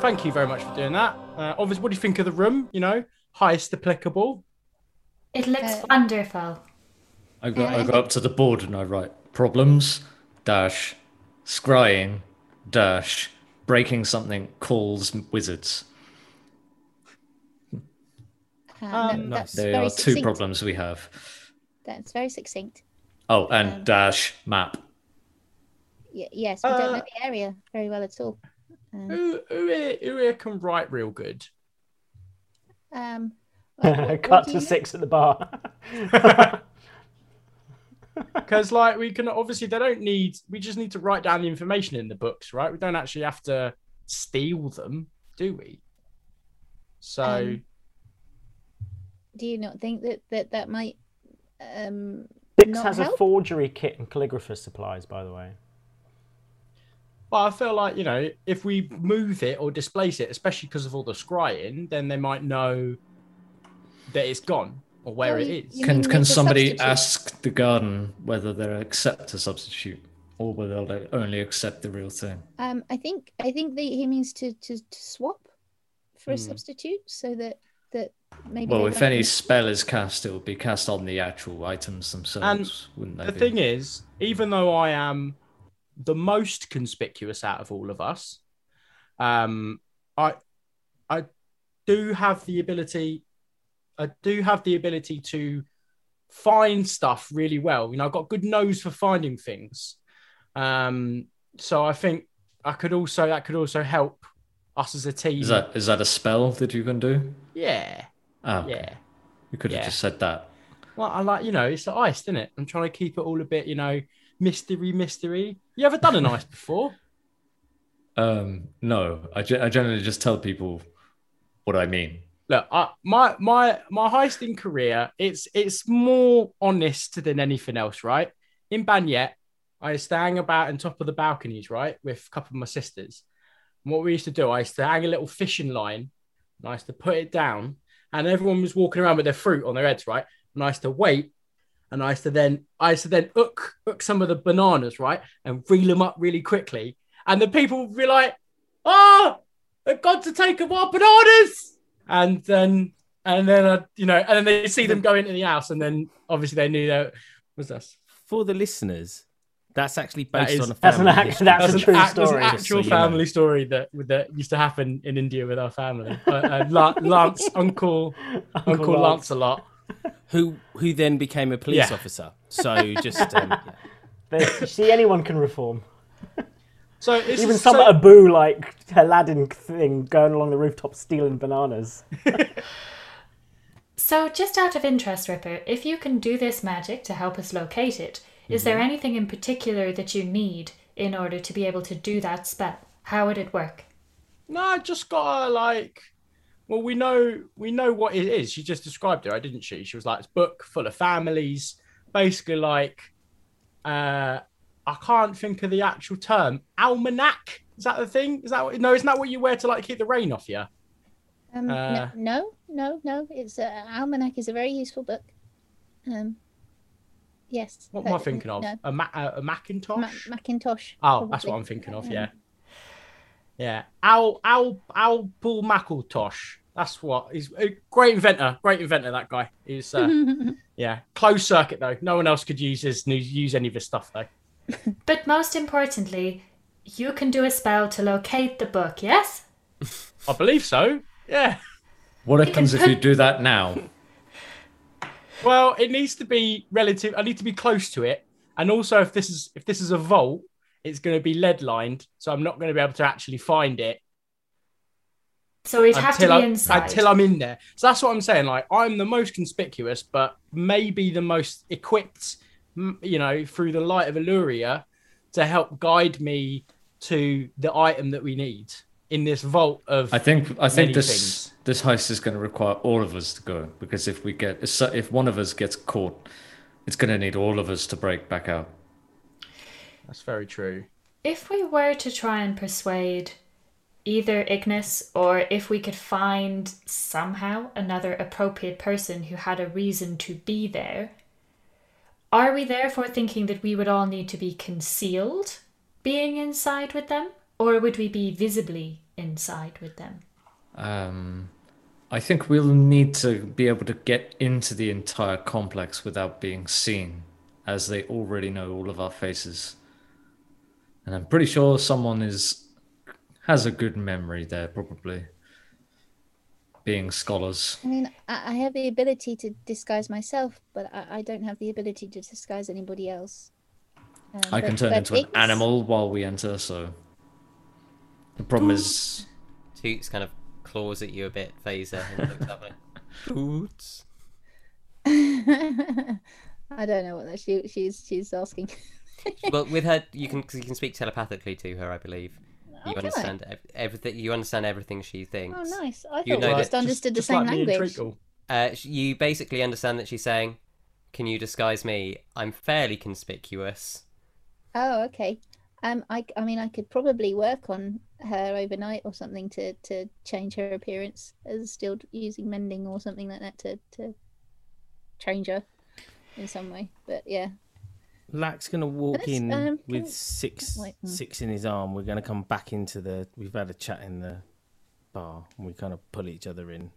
thank you very much for doing that. Uh, obviously, what do you think of the room? You know, highest applicable. It looks Uh, wonderful. I go, Yeah, I I go up to the board and I write problems dash scrying dash breaking something calls wizards. Uh, Um, no, There very are two problems we have. That's very succinct. Oh, and Um, dash map. Y- yes, we don't Uh, know the area very well at all. Um, Who, who, here, who can write real good? um, what- what- what Cut do to you know? six at the bar. Because, like, we can obviously, they don't need, we just need to write down the information in the books, right? We don't actually have to steal them, do we? So, Um, Do you not think that that, that might um, Six not has a forgery kit and calligrapher's supplies, by the way. But I feel like, you know, if we move it or displace it, especially because of all the scrying, then they might know that it's gone or where Oh, it you- is. you Can can somebody substitute? ask the garden whether they'll accept a substitute or whether they'll only accept the real thing? Um, I think I think that he means to, to, to swap for a Hmm. substitute so that that maybe. Well, if any need- spell is cast, it will be cast on the actual items themselves, wouldn't they? The be? thing is, even though I am the most conspicuous out of all of us, um, I I do have the ability. I do have the ability to find stuff really well. You know, I've got good nose for finding things. Um, so I think I could also that could also help us as a team. is that is that a spell that you can do? Yeah, Oh, okay. yeah. You could have Yeah. just said that. Well, I like, you know, it's the ice, isn't it? I'm trying to keep it all a bit, you know, mystery, mystery. You ever done an ice before? Um, no, I, ge- I generally just tell people what I mean. Look, I, my my my heisting career, it's it's more honest than anything else, right? In Banyet, I used to hang about on top of the balconies, right, with a couple of my sisters. And what we used to do, I used to hang a little fishing line, and I used to put it down, and everyone was walking around with their fruit on their heads, right? And I used to wait, and I used to then I used to then hook hook some of the bananas, right, and reel them up really quickly, and the people would be like, "Oh, they've got to take them our bananas!" And then and then uh, you know, and then they see them go into the house, and then obviously they knew that was us. For the listeners, that's actually based is- on a that's an family act- that's That's a an, true act, that's an story, actual so you know. family story that that used to happen in India with our family. Uh, uh, La- Lance, Uncle, Uncle, Lance. Lancelot. Who who then became a police Yeah. officer. So just um, yeah. You see, anyone can reform. So it's Even just- some so- Abu like Aladdin thing going along the rooftop stealing bananas. So, just out of interest, Ripper, if you can do this magic to help us locate it, is Mm-hmm. there anything in particular that you need in order to be able to do that spell? How would it work? No, I just gotta like. Well, we know we know what it is. She just described it, right, didn't she? She was like, "It's a book full of families." Basically, like, uh, I can't think of the actual term. Almanac is that the thing? Is that what, no? Isn't that what you wear to like keep the rain off you? Um, Uh, no, no, no. It's uh, almanac is a very useful book. Um, yes. What am I thinking of? No, A, ma- a, a Macintosh? Ma- Macintosh. oh, that's what. I'm thinking of. Um, Yeah, yeah. Al Al Al Paul Macintosh. That's what he's a great inventor. Great inventor. That guy. He's uh, yeah. Closed circuit though. No one else could use his use any of his stuff though. But most importantly, you can do a spell to locate the book, yes? I believe so. Yeah. What happens if you do that now? Well, it needs to be relative. I need to be close to it, and also if this is if this is a vault, it's going to be lead lined, so I'm not going to be able to actually find it So it'd have to be I- inside. until I'm in there. So that's what I'm saying. Like I'm the most conspicuous, but maybe the most equipped, you know, through the light of Illuria, to help guide me to the item that we need in this vault of. I think I think this things. this heist is going to require all of us to go because if we get if if one of us gets caught, it's going to need all of us to break back out. That's very true. If we were to try and persuade either Ignis or if we could find somehow another appropriate person who had a reason to be there, are we therefore thinking that we would all need to be concealed being inside with them? Or would we be visibly inside with them. Um, I think we'll need to be able to get into the entire complex without being seen, as they already know all of our faces. And I'm pretty sure someone is has a good memory there, probably. Being scholars. I mean, I, I have the ability to disguise myself, but I, I don't have the ability to disguise anybody else. Um, I can turn but into an animal while we enter, so the problem is Toots kind of claws at you a bit, Phaser, and looks up like, Toots. I don't know what that she she's she's asking. Well, with her, you can 'cause you can speak telepathically to her, I believe. You Oh, understand ev- everything. You understand everything she thinks. Oh, nice! I You thought know we just understood the just same like language. Uh, you basically understand that she's saying, "Can you disguise me? I'm fairly conspicuous." Oh, okay. Um, I, I mean, I could probably work on her overnight or something to, to change her appearance, as still using mending or something like that to, to change her in some way. But yeah, Lack's gonna walk Let's, in um, with we- six wait, mm. six in his arm. We're gonna come back into the. We've had a chat in the bar, and we kind of pull each other in.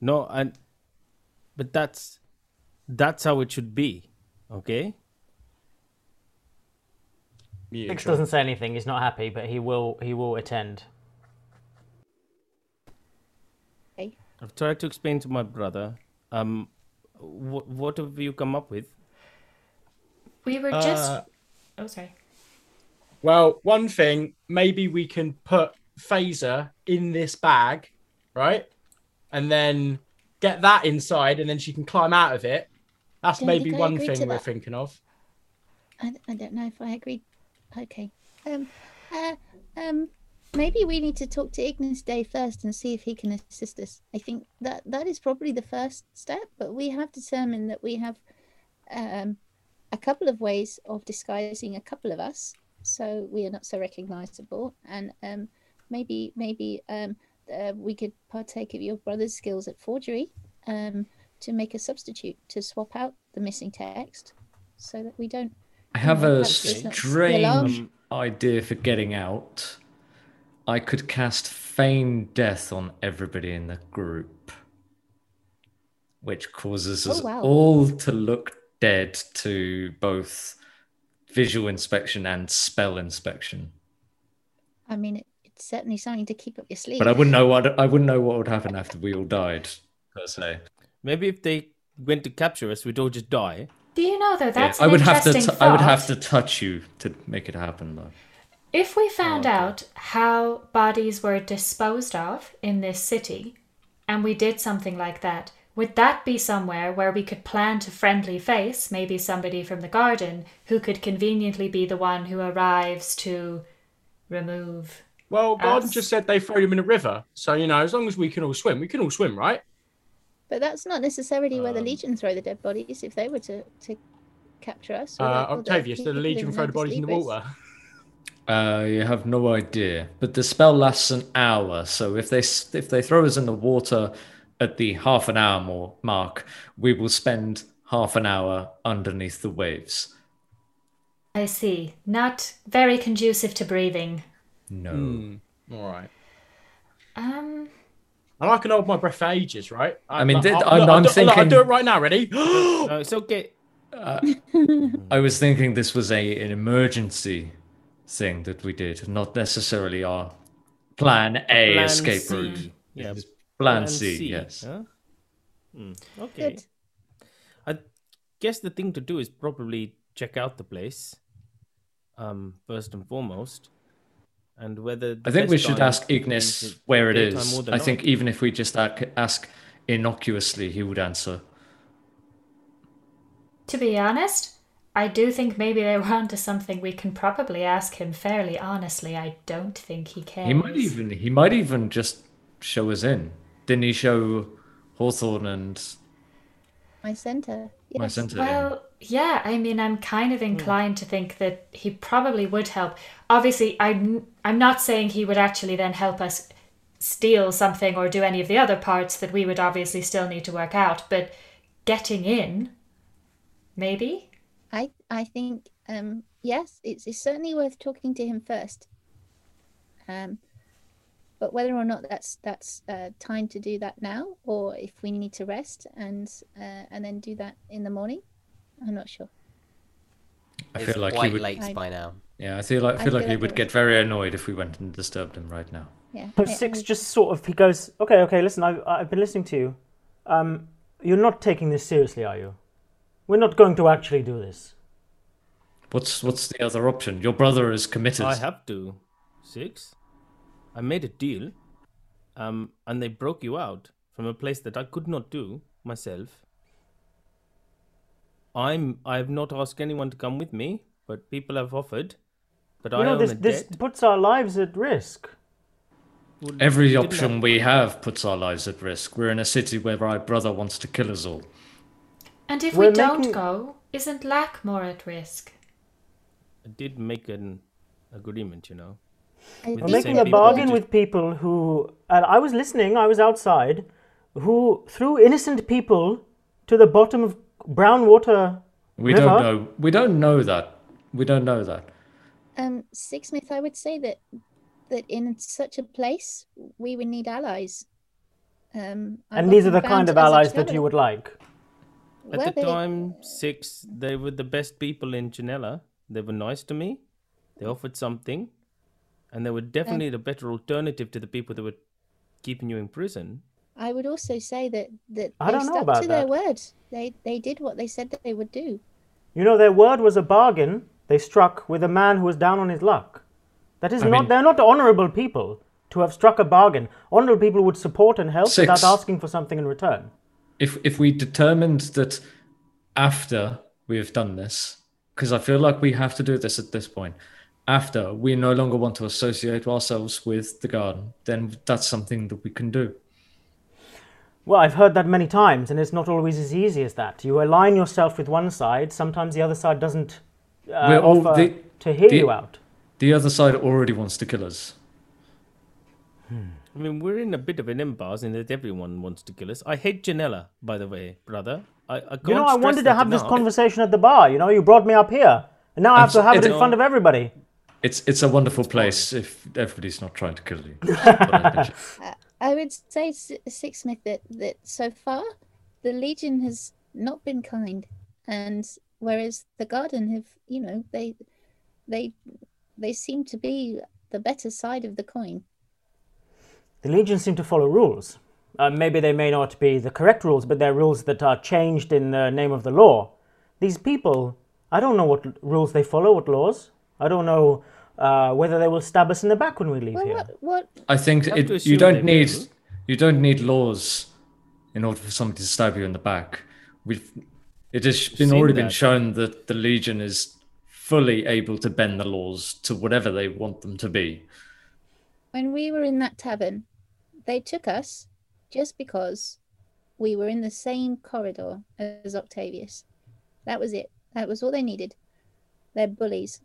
No, and but that's that's how it should be. Okay. Yeah, Six doesn't say anything. He's not happy, but he will. He will attend. Hey. I've tried to explain to my brother. Um, what what have you come up with? We were just. Uh, oh, sorry. Well, one thing, maybe we can put Phaser in this bag, right? And then get that inside, and then she can climb out of it. That's Don't maybe one thing we're that. thinking of. I, I don't know if I agree. Okay. Um, uh, um, maybe we need to talk to Ignis Day first and see if he can assist us. I think that that is probably the first step, but we have determined that we have um, a couple of ways of disguising a couple of us, so we are not so recognizable. And um, maybe maybe um, uh, we could partake of your brother's skills at forgery um, to make a substitute to swap out the missing text, so that we don't I have a perhaps it's not the alarm. strange idea for getting out. I could cast feign death on everybody in the group, which causes us Oh, wow. all to look dead to both visual inspection and spell inspection. I mean, it's certainly something to keep up your sleeve. But I wouldn't know what I wouldn't know what would happen after we all died, per se. Maybe if they went to capture us, we'd all just die. Do you know though? That's I an would have to t- I would have to touch you to make it happen, though. If we found out how bodies were disposed of in this city, and we did something like that, would that be somewhere where we could plant a friendly face, maybe somebody from the garden, who could conveniently be the one who arrives to remove? Well, Gordon Us. just said they throw him in a river. So, you know, as long as we can all swim, we can all swim, right? But that's not necessarily where the Um, Legion throw the dead bodies if they were to, to capture us. or Uh, the- the Octavius, did the Legion throw the bodies in the water? Uh, you have no idea, but the spell lasts an hour. So if they if they throw us in the water at the half an hour more mark, we will spend half an hour underneath the waves. I see. Not very conducive to breathing. No, Hmm. All right. Um, And I can hold my breath for ages, right? I mean, like, did- I'll- I'm- look, I'll I'm do- look, I'll do it right now. Ready? No, it's okay. I was thinking this was a an emergency thing that we did, not necessarily our plan A Plan escape C. route. Yeah, It's plan C, yes. Huh? Hmm, Okay. Good. I guess the thing to do is probably check out the place, um, first and foremost, and whether. the I think we should ask Ignis where it is. daytime is. or the I think even if we just ac- ask innocuously, he would answer. to be honest, I do think maybe they were onto something we can probably ask him fairly honestly. I don't think he cares. He might even he might even just show us in. Didn't he show Hawthorne and My center. Yes. my centre? Well, yeah, I mean, I'm kind of inclined to think that he probably would help. Obviously, I'm I'm not saying he would actually then help us steal something or do any of the other parts that we would obviously still need to work out, but getting in, maybe. I I think um yes, it's it's certainly worth talking to him first. Um, but whether or not that's that's uh, time to do that now, or if we need to rest and uh, and then do that in the morning, I'm not sure. I It's feel like he quite would. late I- by now. Yeah, I feel like I feel like feel he like would get very annoyed if we went and disturbed him right now. Yeah. So I- Six I- just sort of he goes, okay, okay, listen, I've I've been listening to you. Um, you're not taking this seriously, are you? We're not going to actually do this. What's what's the other option? Your brother is committed. I have to. Six. I made a deal, um, and they broke you out from a place that I could not do myself. I'm. I've not asked anyone to come with me, but people have offered. But you I know, own this a this debt. puts our lives at risk. Would- Every option have- we have puts our lives at risk. We're in a city where our brother wants to kill us all. And if We're we don't making- go, isn't Lack more at risk? I did make an agreement, you know. I With We're making a bargain with people who, and I was listening, I was outside, who threw innocent people to the bottom of brown water. We River? don't know. We don't know that. We don't know that. Um, Sixsmith, I would say that that in such a place we would need allies. Um, And these are the kind of allies that you would like. At well, the they- time, six, they were the best people in Janella. They were nice to me. They offered something, and they were definitely the better alternative to the people that were keeping you in prison. I would also say that that I they don't know stuck about to their word. They they did what they said that they would do. You know, their word was a bargain they struck with a man who was down on his luck. That is I not, mean- they're not honorable people to have struck a bargain. Honorable people would support and help Six. without asking for something in return. If if we determined that after we have done this, because I feel like we have to do this at this point, after we no longer want to associate ourselves with the garden, then that's something that we can do. Well, I've heard that many times, and it's not always as easy as that. You align yourself with one side, sometimes the other side doesn't uh, We're all- offer the- to hear the- you out. The other side already wants to kill us. I mean, we're in a bit of an impasse in that everyone wants to kill us. I hate Janella, by the way, brother. I, I You know, I wanted to that have this enough. conversation at the bar. You know, you brought me up here, and now I have Abs- to have it in front of everybody. It's it's a wonderful place if everybody's not trying to kill you. I would say S- Sixsmith that that so far the Legion has not been kind, and whereas the Garden have, you know, they they they seem to be the better side of the coin. The Legion seem to follow rules. Uh, maybe they may not be the correct rules, but they're rules that are changed in the name of the law. These people, I don't know what rules they follow, what laws. I don't know uh, whether they will stab us in the back when we leave Well, here. what what I think have it, you don't need will. you don't need laws in order for somebody to stab you in the back. We've it has been seen already been shown that the Legion is fully able to bend the laws to whatever they want them to be. when we were in that tavern, they took us just because we were in the same corridor as Octavius. That was it. That was all they needed. They're bullies,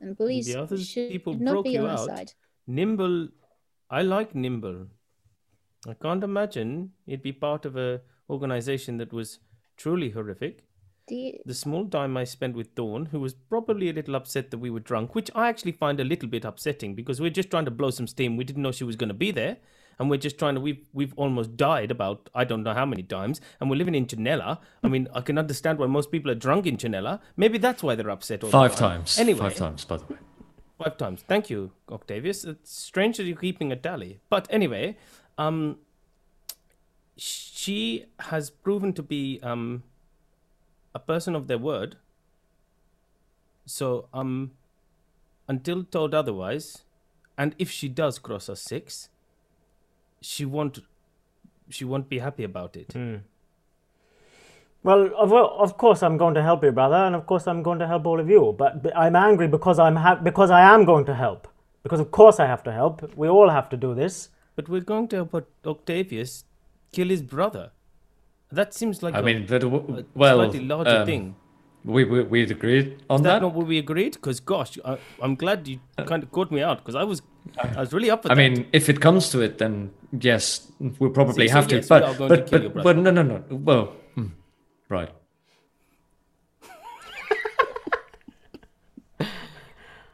and bullies The other should people not broke be you on our out. side. Nimble, I like Nimble. I can't imagine it'd be part of a organization that was truly horrific. You, The small time I spent with Dawn, who was probably a little upset that we were drunk, which I actually find a little bit upsetting because we're just trying to blow some steam. We didn't know she was going to be there, and we're just trying to. We've we've almost died about I don't know how many times, and we're living in Janella. I mean, I can understand why most people are drunk in Janella. Maybe that's why they're upset. All the Five time. times. Anyway, Five times, by the way. Five times. Thank you, Octavius. It's strange that you're keeping a tally. But anyway, um, she has proven to be um, a person of their word. So, um, until told otherwise, and if she does cross us six, she won't. She won't be happy about it. Well, of, of course I'm going to help you, brother, and of course I'm going to help all of you. But, but I'm angry because I'm ha- because I am going to help. Because of course I have to help. We all have to do this. But we're going to help Octavius kill his brother. That seems like I a- mean, but, a w- well, slightly larger um, thing. We, we we'd agreed on Is that that. not what we agreed? Because gosh, I, I'm glad you kind of caught me out because I was, I was really up for I that. mean, if it comes to it, then yes, we'll probably So- so have to. yes, but are but to but, but no no no. Well, hmm, right.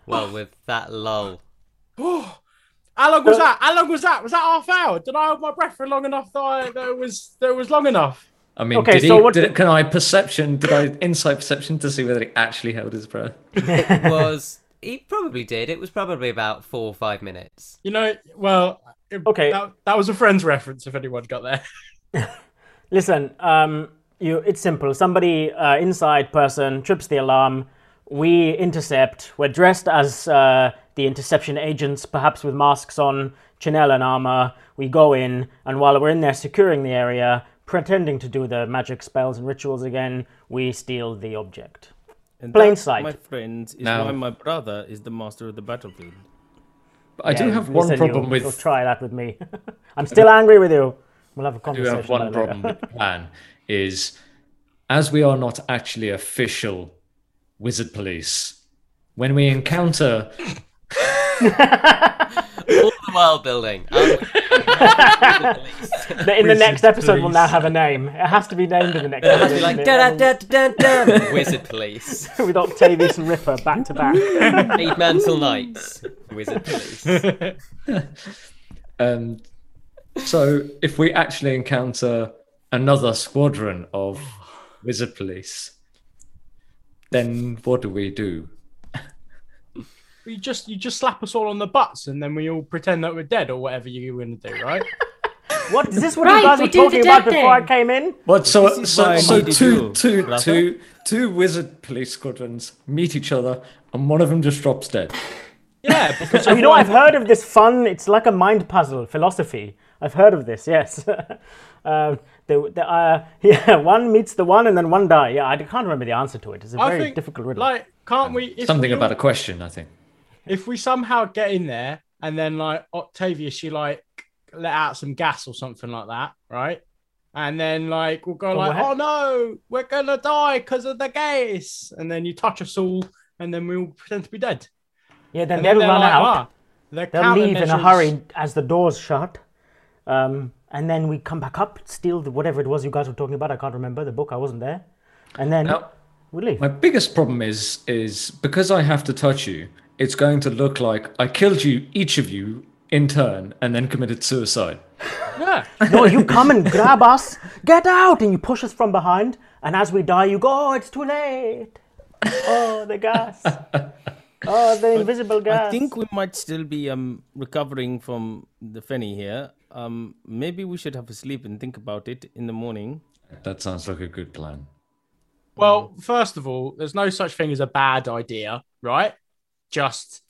Well, with that lull, How long was that? How long was that? Was that half hour? Did I hold my breath for long enough that, I, that it was that it was long enough? I mean, Okay, did he, so what did, did- can I perception? Did I insight perception to see whether he actually held his breath? It was he probably did. It was probably about four or five minutes. You know, well, it- Okay. that, that was a friend's reference. If anyone got there, Listen, um, you. It's simple. Somebody uh, inside person trips the alarm. We intercept. We're dressed as uh, the interception agents, perhaps with masks on, Chanel and armor. We go in, and while we're in there securing the area, pretending to do the magic spells and rituals again, we steal the object. And Plain that, sight. my friends, is Now- why my brother is the master of the battlefield. But I do have one problem you, with You'll try that with me. I'm still angry with you. We'll have a I do have one problem with the plan is as we are not actually official wizard police, when we encounter world building. Um, in the next episode, we'll now have a name. It has to be named in the next it has to episode. like da da da da da. Wizard police. with Octavius and Ripper back to back. Eight mantle knights. Wizard police. um so if we actually encounter another squadron of wizard police, then what do we do? You just you just slap us all on the butts, and then we all pretend that we're dead or whatever you're going to do, right? What is this? What Right, you guys we were talking about dead before I came in? What so This so, why so needed two you, two brother. two two wizard police squadrons meet each other and one of them just drops dead. Yeah, because Oh, you know, I've heard of this fun. It's like a mind puzzle philosophy. I've heard of this. Yes. um, the, the, uh, yeah, one meets the one, and then one die. Yeah, I can't remember the answer to it. It's a I very think, difficult riddle. Like, can't we? Something we about a question, I think. If we somehow get in there and then like Octavia, she like let out some gas or something like that, right? And then like we'll go From like, where? oh no, we're gonna die because of the gas, and then you touch us all, and then we'll pretend to be dead. yeah, then And they'll then run like, out. "Ah, the They'll leave in a hurry as the doors shut. Um, and then we come back up, steal the, whatever it was you guys were talking about. I can't remember the book. I wasn't there. And then Now, we leave. My biggest problem is is because I have to touch you, it's going to look like I killed you, each of you, in turn, and then committed suicide. Yeah, No, you come and grab us, get out, and you push us from behind. And as we die, you go, oh, it's too late. Oh, the gas. Oh, the invisible gas. I think we might still be um recovering from the Fenny here. Um, maybe we should have a sleep and think about it in the morning. That sounds like a good plan. Well, first of all, there's no such thing as a bad idea, right? Just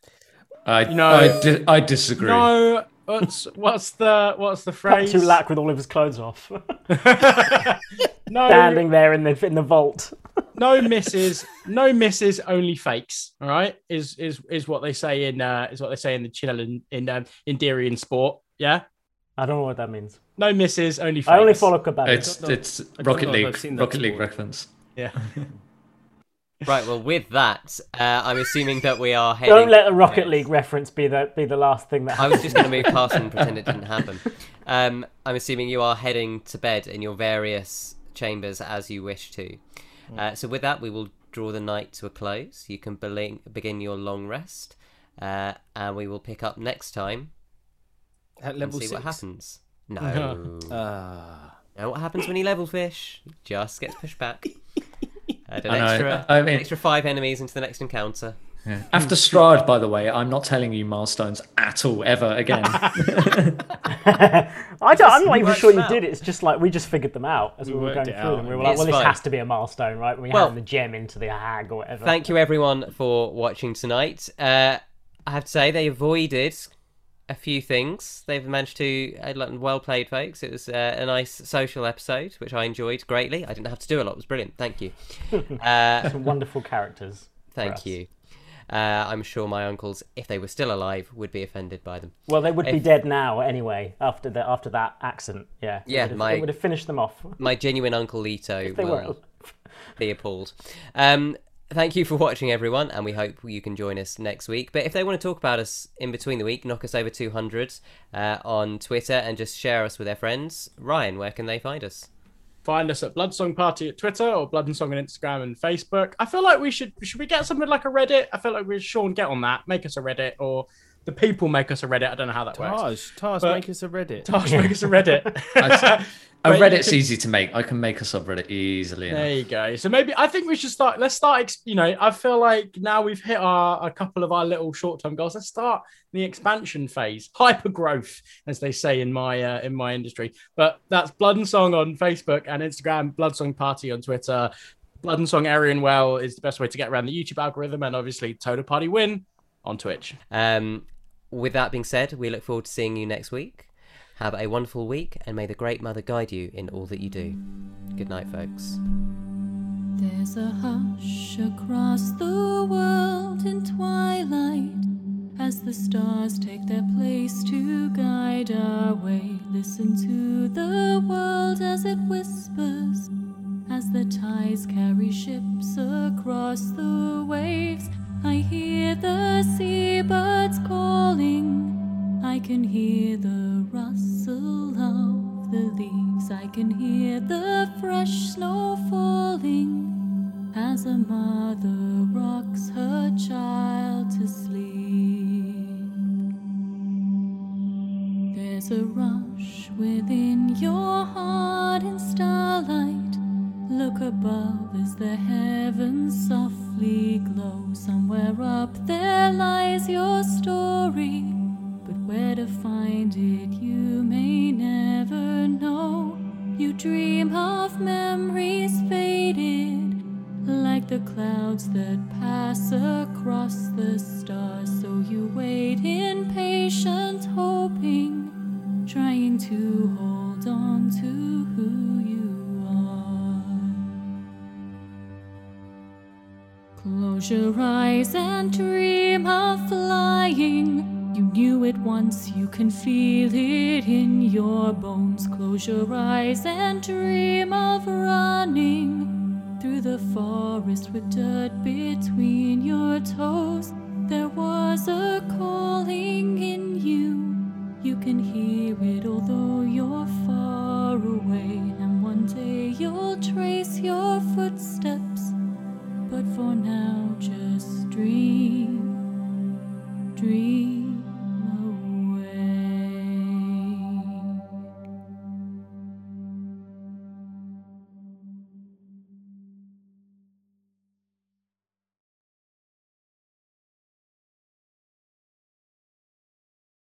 I know- I, di- I disagree. no. What's what's the what's the phrase? Too Lack with all of his clothes off, no, standing there in the in the vault. no misses, no misses, only fakes. All right, is is is what they say in uh, is what they say in the Chilean in um, in Darian sport. Yeah, I don't know what that means. no misses, only fakes. I only follow Kebab. It's it's Rocket know if I've League Rocket League reference. Yeah, Right. Well, with that, uh, I'm assuming that we are heading. Don't let the Rocket League reference be the be the last thing that. I was just going to move past and pretend it didn't happen. Um, I'm assuming you are heading to bed in your various chambers as you wish to. Uh, so with that, we will draw the night to a close. You can begin begin your long rest, uh, and we will pick up next time At and level see six. what happens. No. Ah, Know what happens when you level fish? Just gets pushed back. Add an I extra, I mean- extra five enemies into the next encounter. After Strahd, by the way, I'm not telling you milestones at all ever again. I don't, I'm not even sure you out. did it. It's just like we just figured them out as we, We were going through out. them. We were like, It's well, this has to be a milestone, right? We Well- hand the gem into the hag or whatever. Thank you everyone for watching tonight. Uh, I have to say they avoided a few things. They've managed to uh, well played, folks. It was uh, a nice social episode, which I enjoyed greatly. I didn't have to do a lot. It was brilliant. Thank you. Uh, Some wonderful characters. thank you. Uh, I'm sure my uncles, if they were still alive, would be offended by them. Well, they would be dead now anyway after the after that accent. Yeah. It Yeah, would have, my- it would have finished them off. My genuine uncle Lito will be appalled. Um, thank you for watching, everyone, and we hope you can join us next week. But if they want to talk about us in between the week, knock us over 200 uh, on Twitter and just share us with their friends. Ryan, where can they find us? find us at Blood Song Party at Twitter or Blood and Song on Instagram and Facebook. I feel like we should should we get something like a Reddit? I feel like we should Sean get on that, make us a Reddit or the people make us a Reddit. I don't know how that works. Taj, Taj, make us a Reddit. Taj make us a Reddit. I- A But- Reddit's easy to make. I can make a subreddit easily. There enough. you go. So maybe I think we should start. Let's start. You know, I feel like now we've hit our a couple of our little short term goals. Let's start the expansion phase, hyper growth, as they say in my uh, in my industry. But that's Blood and Song on Facebook and Instagram. Blood Song Party on Twitter. Blood and Song Aryan Well is the best way to get around the YouTube algorithm, and obviously Total Party Win on Twitch. Um, with that being said, we look forward to seeing you next week. Have a wonderful week, and may the Great Mother guide you in all that you do. Good night, folks. There's a hush across the world in twilight as the stars take their place to guide our way. Listen to the world as it whispers as the tides carry ships across the waves. I hear the seabirds calling. I can hear the rustle of the leaves. I can hear the fresh snow falling as a mother rocks her child to sleep. There's a rush within your heart in starlight. Look above as the softly glow. Somewhere can feel it in your bones. Close your eyes and dream of running through the forest with dirt between your toes. There was a calling in you. You can hear it although you're far away. And one day you'll trace your footsteps. But for now, just dream, dream.